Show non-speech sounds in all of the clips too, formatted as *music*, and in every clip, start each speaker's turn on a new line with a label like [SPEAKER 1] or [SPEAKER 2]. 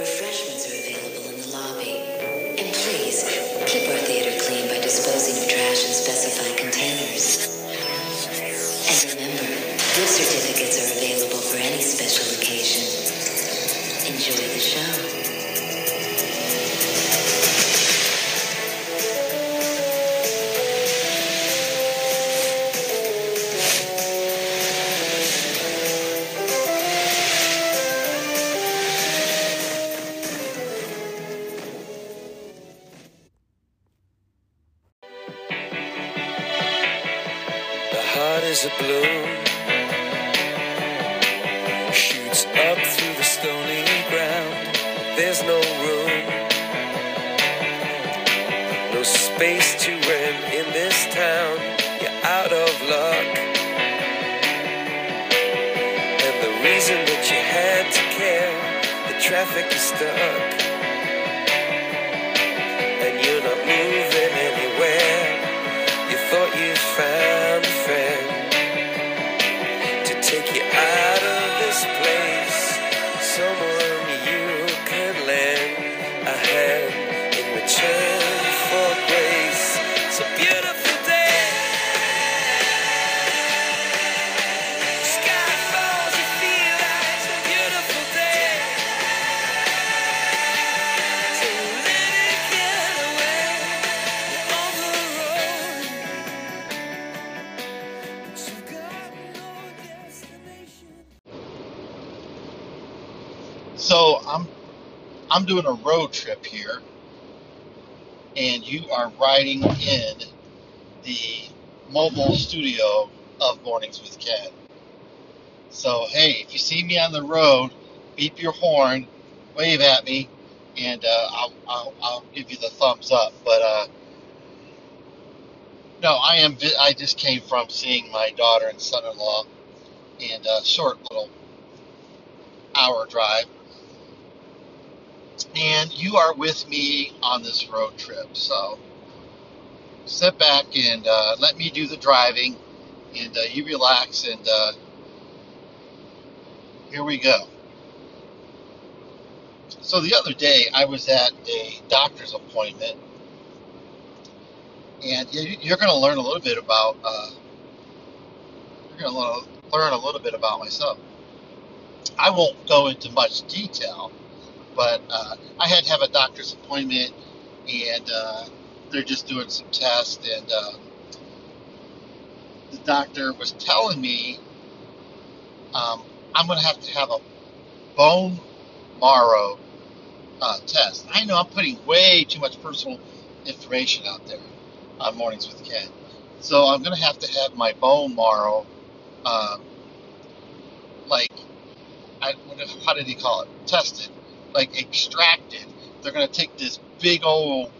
[SPEAKER 1] Refreshments are available in the lobby. And please, keep our theater clean by disposing of trash in specified containers. And remember, gift certificates are available for any special occasion. Enjoy the show.
[SPEAKER 2] Space to rent in this town. You're out of luck, and the reason that you had to care, the traffic is stuck,
[SPEAKER 3] I'm doing a road trip here, and you are riding in the mobile studio of Mornings with Ken. So hey, if you see me on the road, beep your horn, wave at me, and uh, I'll, I'll I'll give you the thumbs up. But uh, no, I am. I just came from seeing my daughter and son-in-law, and a short little hour drive and you are with me on this road trip. So sit back and uh, let me do the driving, and uh, you relax. And uh, here we go. So the other day, I was at a doctor's appointment, and you- you're going to learn a little bit about. Uh, you're going to learn a little bit about myself. I won't go into much detail but uh, I had to have a doctor's appointment, and uh, they're just doing some tests, and uh, the doctor was telling me um, I'm going to have to have a bone marrow uh, test. I know I'm putting way too much personal information out there on Mornings with Ken, so I'm going to have to have my bone marrow, um, like, I, how did he call it? Tested like extracted. They're going to take this big old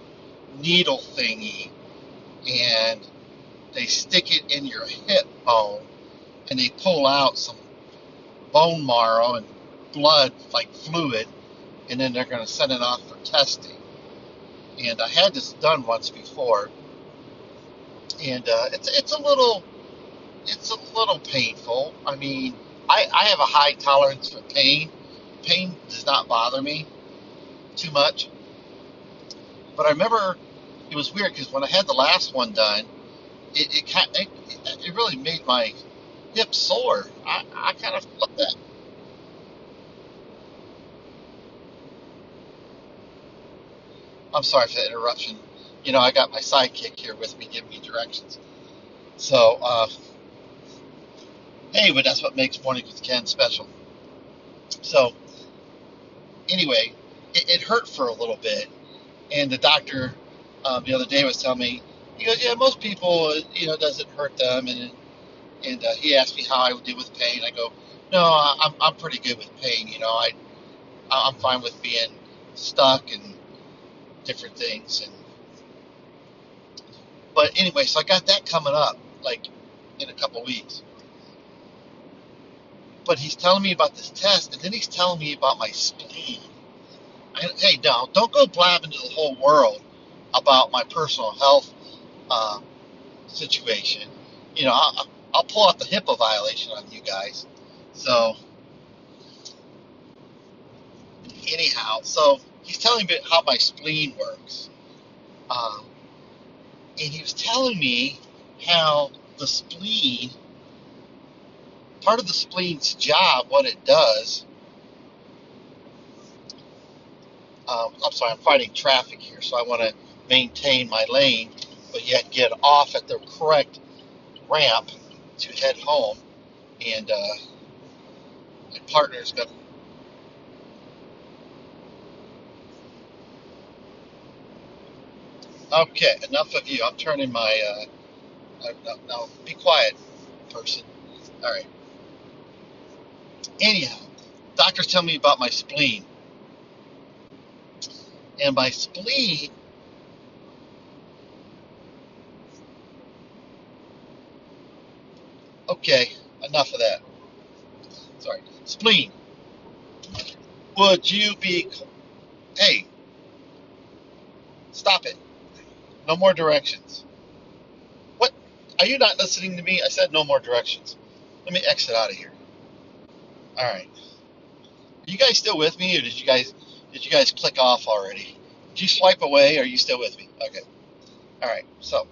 [SPEAKER 3] needle thingy and they stick it in your hip bone and they pull out some bone marrow and blood, like fluid, and then they're going to send it off for testing. And I had this done once before, and uh, it's it's a little it's a little painful. I mean, I, I have a high tolerance for pain. Pain does not bother me too much. But I remember it was weird because when I had the last one done, it it, it, it really made my hip sore. I, I kind of felt that. I'm sorry for the interruption. You know, I got my sidekick here with me giving me directions. So, uh, but that's what makes Morning with Ken special. So, anyway, it, it hurt for a little bit, and the doctor um, the other day was telling me, he goes, "Yeah, most people, you know, doesn't hurt them," and and uh, he asked me how I would do with pain. I go, "No, I'm I'm pretty good with pain. You know, I I'm fine with being stuck and different things." And but anyway, so I got that coming up like in a couple weeks. But he's telling me about this test, and then he's telling me about my spleen. Hey, no, don't go blabbing to the whole world about my personal health uh, situation. You know, I'll, I'll pull out the HIPAA violation on you guys. So, anyhow, so he's telling me how my spleen works. Um, and he was telling me how the spleen, part of the spleen's job, what it does. Um, I'm sorry, I'm fighting traffic here, so I want to maintain my lane, but yet get off at the correct ramp to head home. And uh, my partner's going to Okay, enough of you. I'm turning my. Uh, no, no, be quiet, person. All right. Anyhow, doctors tell me about my spleen, and my spleen. Okay, enough of that. Sorry, spleen. Would you be? Hey, stop it. No more directions. What? Are you not listening to me? I said no more directions. Let me exit out of here. All right. Are you guys still with me, or did you guys did you guys click off already? Did you swipe away? Or are you still with me? Okay. All right. So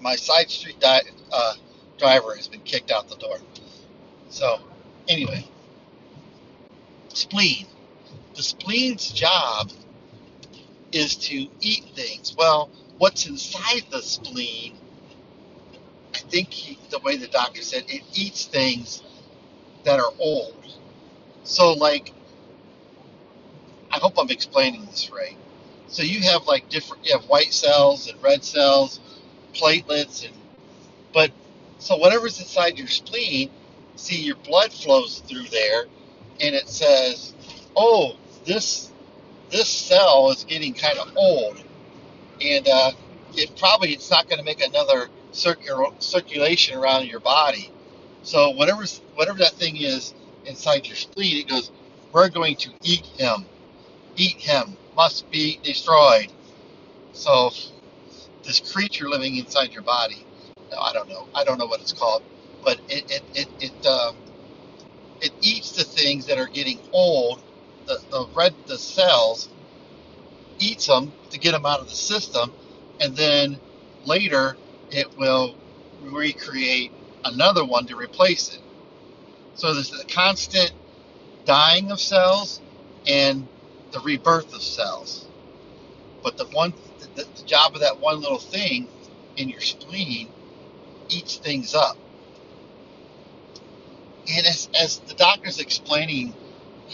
[SPEAKER 3] my side street di- uh, driver has been kicked out the door. So anyway, spleen. The spleen's job is to eat things. Well, what's inside the spleen? I think he, the way the doctor said it eats things that are old. So, like, I hope I'm explaining this right. So you have like different, you have white cells and red cells, platelets, and but so whatever's inside your spleen, see your blood flows through there, and it says, oh, this this cell is getting kind of old, and uh, it probably it's not going to make another circul- circulation around your body. So whatever whatever that thing is inside your spleen, it goes. We're going to eat him. Eat him. Must be destroyed. So this creature living inside your body. No, I don't know. I don't know what it's called, but it it it it, um, it eats the things that are getting old the, the red the cells eats them to get them out of the system and then later it will recreate another one to replace it. So there's the constant dying of cells and the rebirth of cells. But the one the, the job of that one little thing in your spleen eats things up. And as, as the doctor's explaining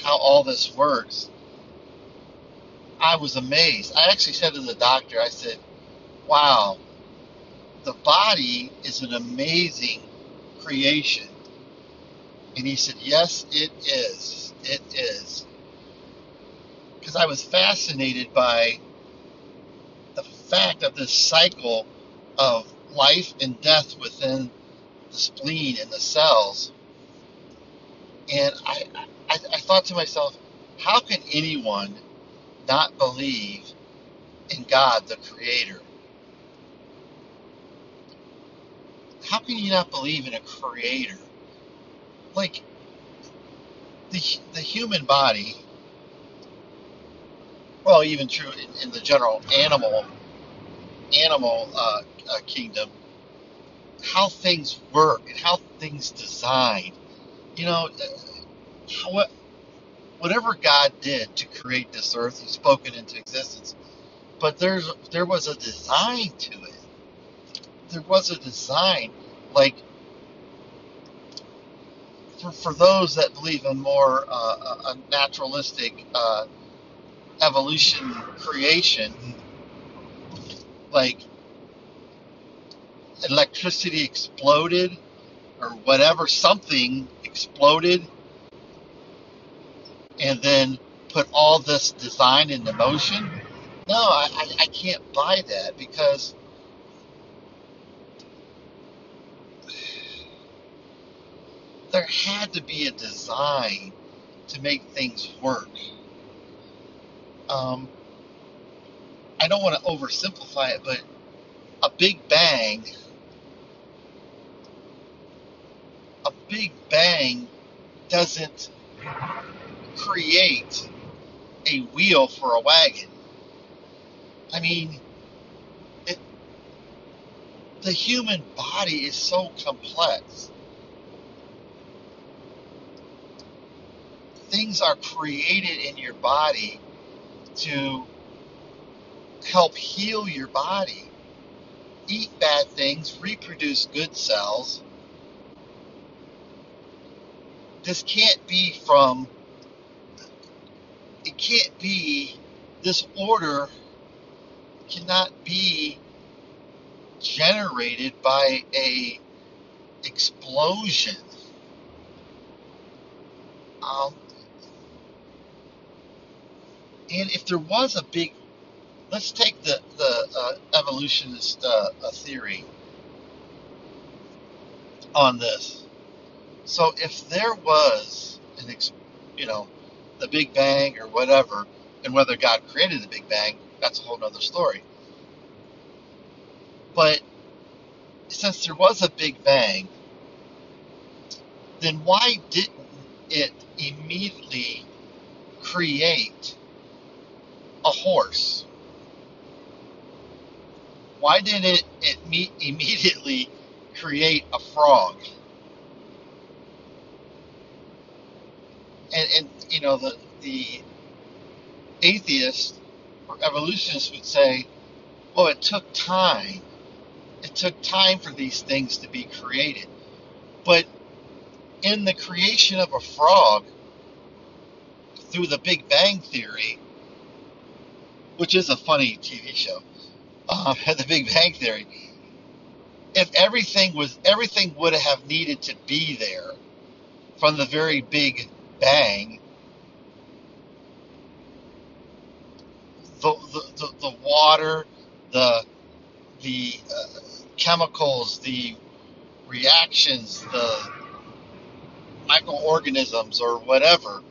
[SPEAKER 3] how all this works, I was amazed. I actually said to the doctor, I said, wow, the body is an amazing creation. And he said, yes, it is. It is. Because I was fascinated by the fact of this cycle of life and death within the spleen and the cells. And I, I, I thought to myself, how can anyone not believe in God, the Creator? How can you not believe in a Creator? Like, the, the human body, well, even true in, in the general animal animal uh, uh, kingdom, how things work and how things design. You know, what, whatever God did to create this earth, He spoke it into existence. But there's there was a design to it. There was a design, like for, for those that believe in more uh, a naturalistic uh, evolution creation, like electricity exploded or whatever something exploded and then put all this design into motion. No, I, I, I can't buy that because there had to be a design to make things work. Um, I don't want to oversimplify it, but a big bang, a big bang doesn't create a wheel for a wagon. I mean, it, the human body is so complex. Things are created in your body to help heal your body. Eat bad things, reproduce good cells. This can't be from, it can't be, this order cannot be generated by a explosion. Um, and if there was a big, let's take the the uh, evolutionist uh, theory on this. So if there was an, ex, you know, the Big Bang or whatever, and whether God created the Big Bang, that's a whole other story. But since there was a Big Bang, then why didn't it immediately create a horse? Why didn't it, it me- immediately create a frog? And, and you know the the atheists or evolutionists would say, well, it took time. It took time for these things to be created. But in the creation of a frog, through the Big Bang Theory, which is a funny TV show, uh, *laughs* the Big Bang Theory, if everything was everything would have needed to be there from the very Big Bang, the the, the, the water, the the uh, chemicals, the reactions, the microorganisms or whatever,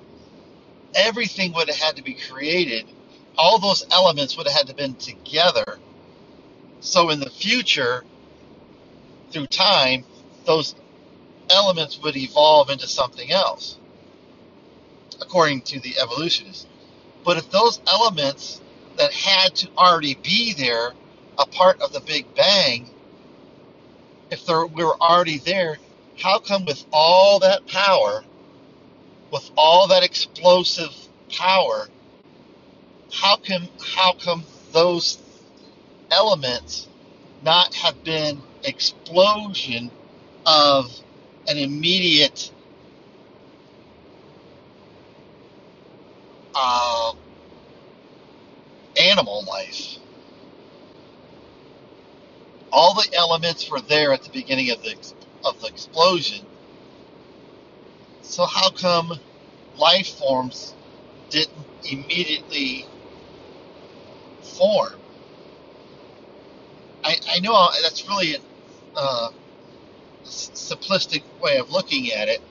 [SPEAKER 3] everything would have had to be created. All those elements would have had to been together. So in the future, through time, those elements would evolve into something else, according to the evolutionists. But if those elements that had to already be there, a part of the Big Bang, if they were already there, how come with all that power, with all that explosive power, how come how come those elements not have been explosion of an immediate uh, animal life? All the elements were there at the beginning of the of the explosion. So how come life forms didn't immediately form? I, I know that's really a uh, simplistic way of looking at it.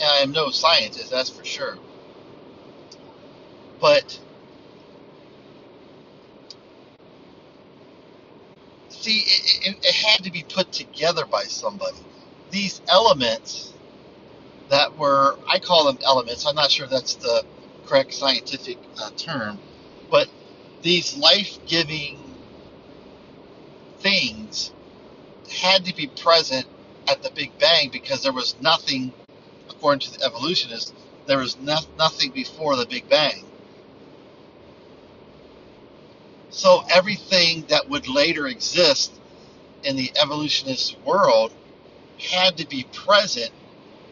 [SPEAKER 3] And I am no scientist, that's for sure. But see, it, it, it had to be put together by somebody. These elements that were, I call them elements, I'm not sure that's the correct scientific uh, term, but these life giving things had to be present at the Big Bang because there was nothing, according to the evolutionists, there was no, nothing before the Big Bang. So everything that would later exist in the evolutionist world had to be present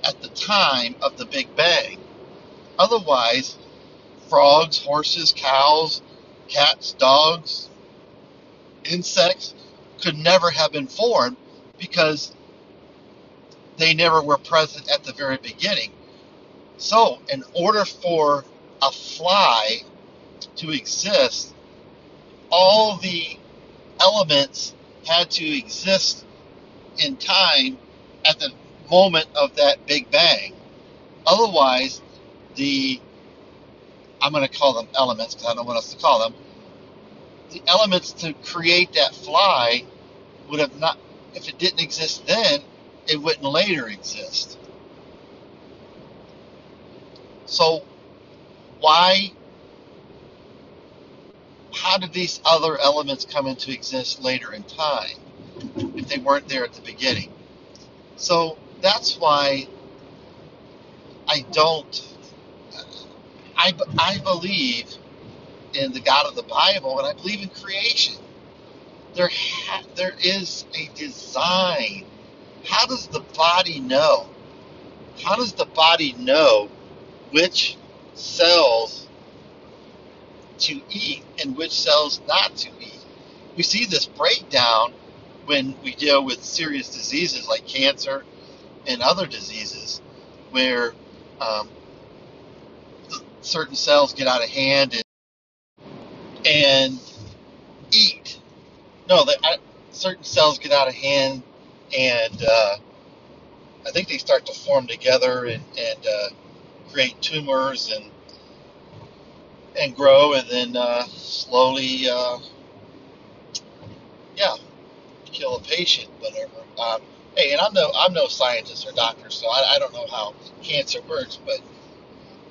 [SPEAKER 3] at the time of the Big Bang. Otherwise, frogs, horses, cows, cats, dogs, insects could never have been formed because they never were present at the very beginning. So, in order for a fly to exist, all the elements had to exist in time at the moment of that Big Bang. Otherwise, the I'm going to call them elements because I don't know what else to call them. The elements to create that fly would have not, if it didn't exist then, it wouldn't later exist. So why? How did these other elements come into existence later in time if they weren't there at the beginning? So that's why I don't. I, I believe in the God of the Bible, and I believe in creation. There, ha- there is a design. How does the body know? How does the body know which cells to eat and which cells not to eat? We see this breakdown when we deal with serious diseases like cancer and other diseases, where um, certain cells get out of hand and, and eat. No, I, certain cells get out of hand and uh, I think they start to form together and, and uh, create tumors and and grow and then uh, slowly, uh, yeah, kill a patient, whatever. Um, hey, and I'm no I'm no scientist or doctor, so I, I don't know how cancer works, but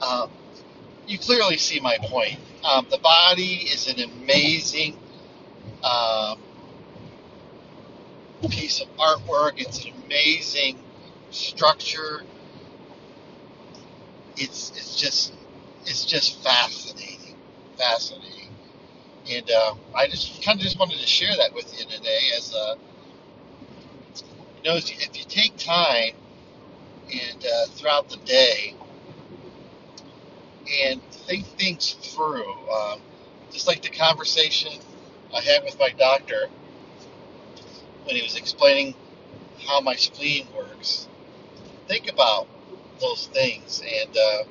[SPEAKER 3] um, you clearly see my point. Um, the body is an amazing um, piece of artwork. It's an amazing structure. It's it's just it's just fascinating, fascinating. And uh, I just kind of just wanted to share that with you today. As uh, you know, if you take time and uh, throughout the day and think things through, um, just like the conversation I had with my doctor when he was explaining how my spleen works. Think about those things and uh,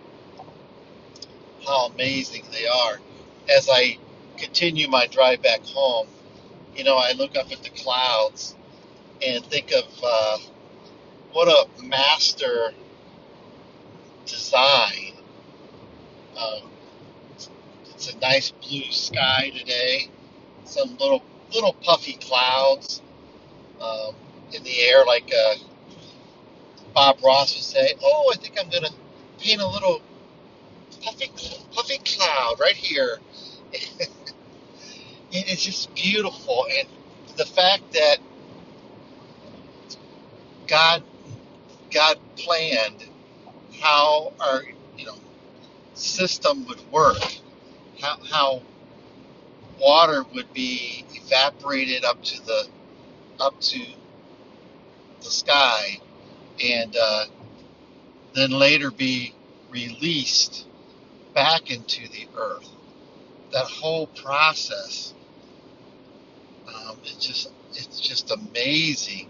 [SPEAKER 3] how amazing they are. As I continue my drive back home, you know, I look up at the clouds and think of uh, what a master design. Um, it's a nice blue sky today. Some little little puffy clouds um, in the air, like uh, Bob Ross would say. Oh, I think I'm gonna paint a little puffy puffy cloud right here. *laughs* it's just beautiful, and the fact that God God planned how our system would work, how how water would be evaporated up to the up to the sky, and uh, then later be released back into the earth. That whole process, um, it's just it's just amazing.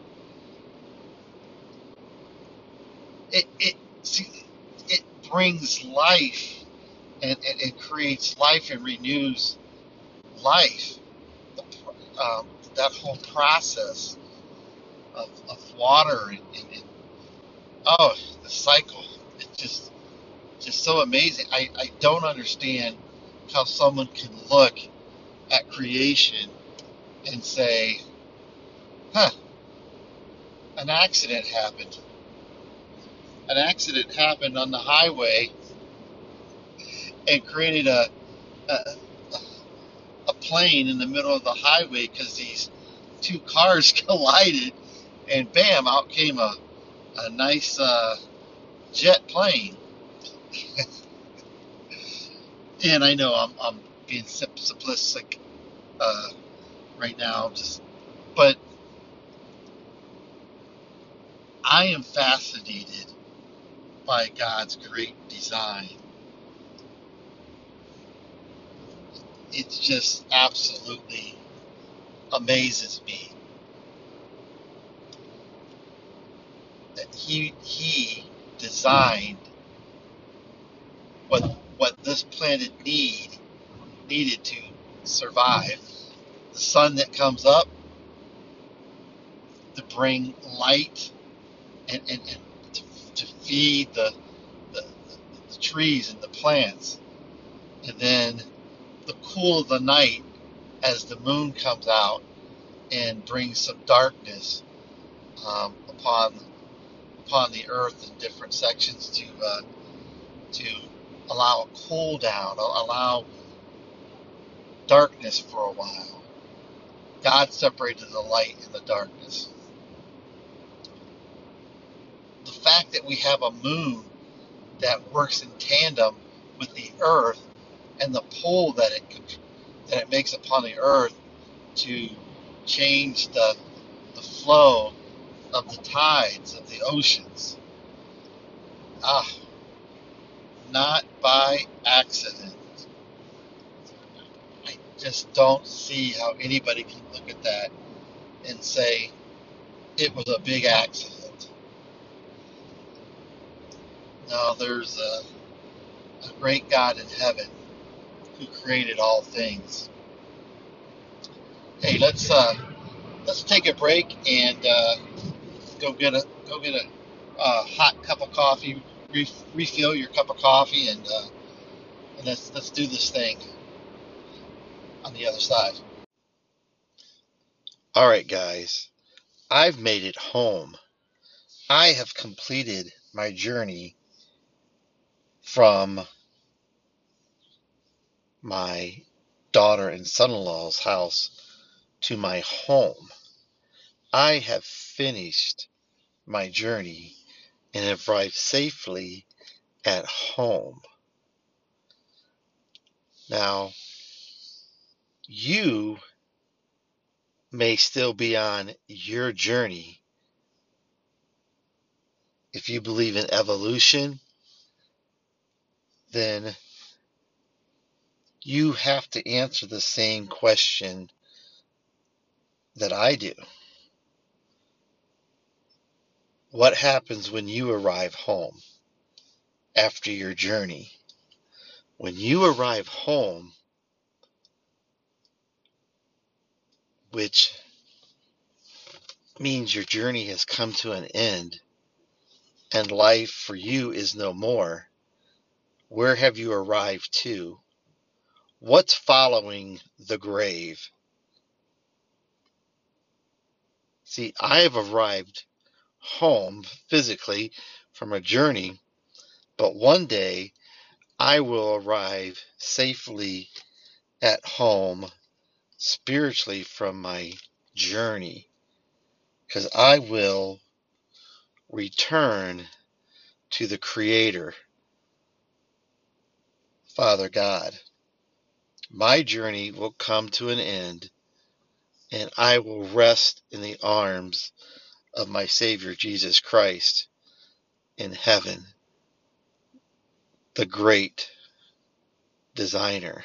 [SPEAKER 3] It it see, brings life and, it creates life and renews life. The, um, that whole process of, of water and, and, and oh, the cycle. It's just just so amazing. I, I don't understand how someone can look at creation and say, huh, an accident happened. An accident happened on the highway and created a, a, a plane in the middle of the highway because these two cars *laughs* collided and bam, out came a, a nice uh, jet plane. *laughs* and I know I'm, I'm being simplistic uh, right now, just but I am fascinated by God's great design. It just absolutely amazes me that he he designed what what this planet need needed to survive. The sun that comes up to bring light and, and, and feed the, the, the trees and the plants. And then the cool of the night as the moon comes out and brings some darkness um, upon upon the earth in different sections to uh, to allow a cool down, allow darkness for a while. God separated the light and the darkness. The fact that we have a moon that works in tandem with the earth and the pull that it that it makes upon the earth to change the the flow of the tides of the oceans. Ah, not by accident. I just don't see how anybody can look at that and say it was a big accident. No, there's a, a great God in heaven who created all things. Hey, let's uh, let's take a break and uh, go get a go get a uh, hot cup of coffee, re- refill your cup of coffee, and uh, and let's let's do this thing on the other side. All right, guys, I've made it home. I have completed my journey from my daughter and son-in-law's house to my home. I have finished my journey and have arrived safely at home. Now, you may still be on your journey if you believe in evolution, then you have to answer the same question that I do. What happens when you arrive home after your journey? When you arrive home, which means your journey has come to an end and life for you is no more, where have you arrived to? What's following the grave? See, I have arrived home physically from a journey, but one day I will arrive safely at home spiritually from my journey because I will return to the Creator, Father God. My journey will come to an end and I will rest in the arms of my Savior Jesus Christ in heaven, the great designer.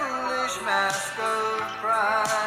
[SPEAKER 4] Foolish mask of pride?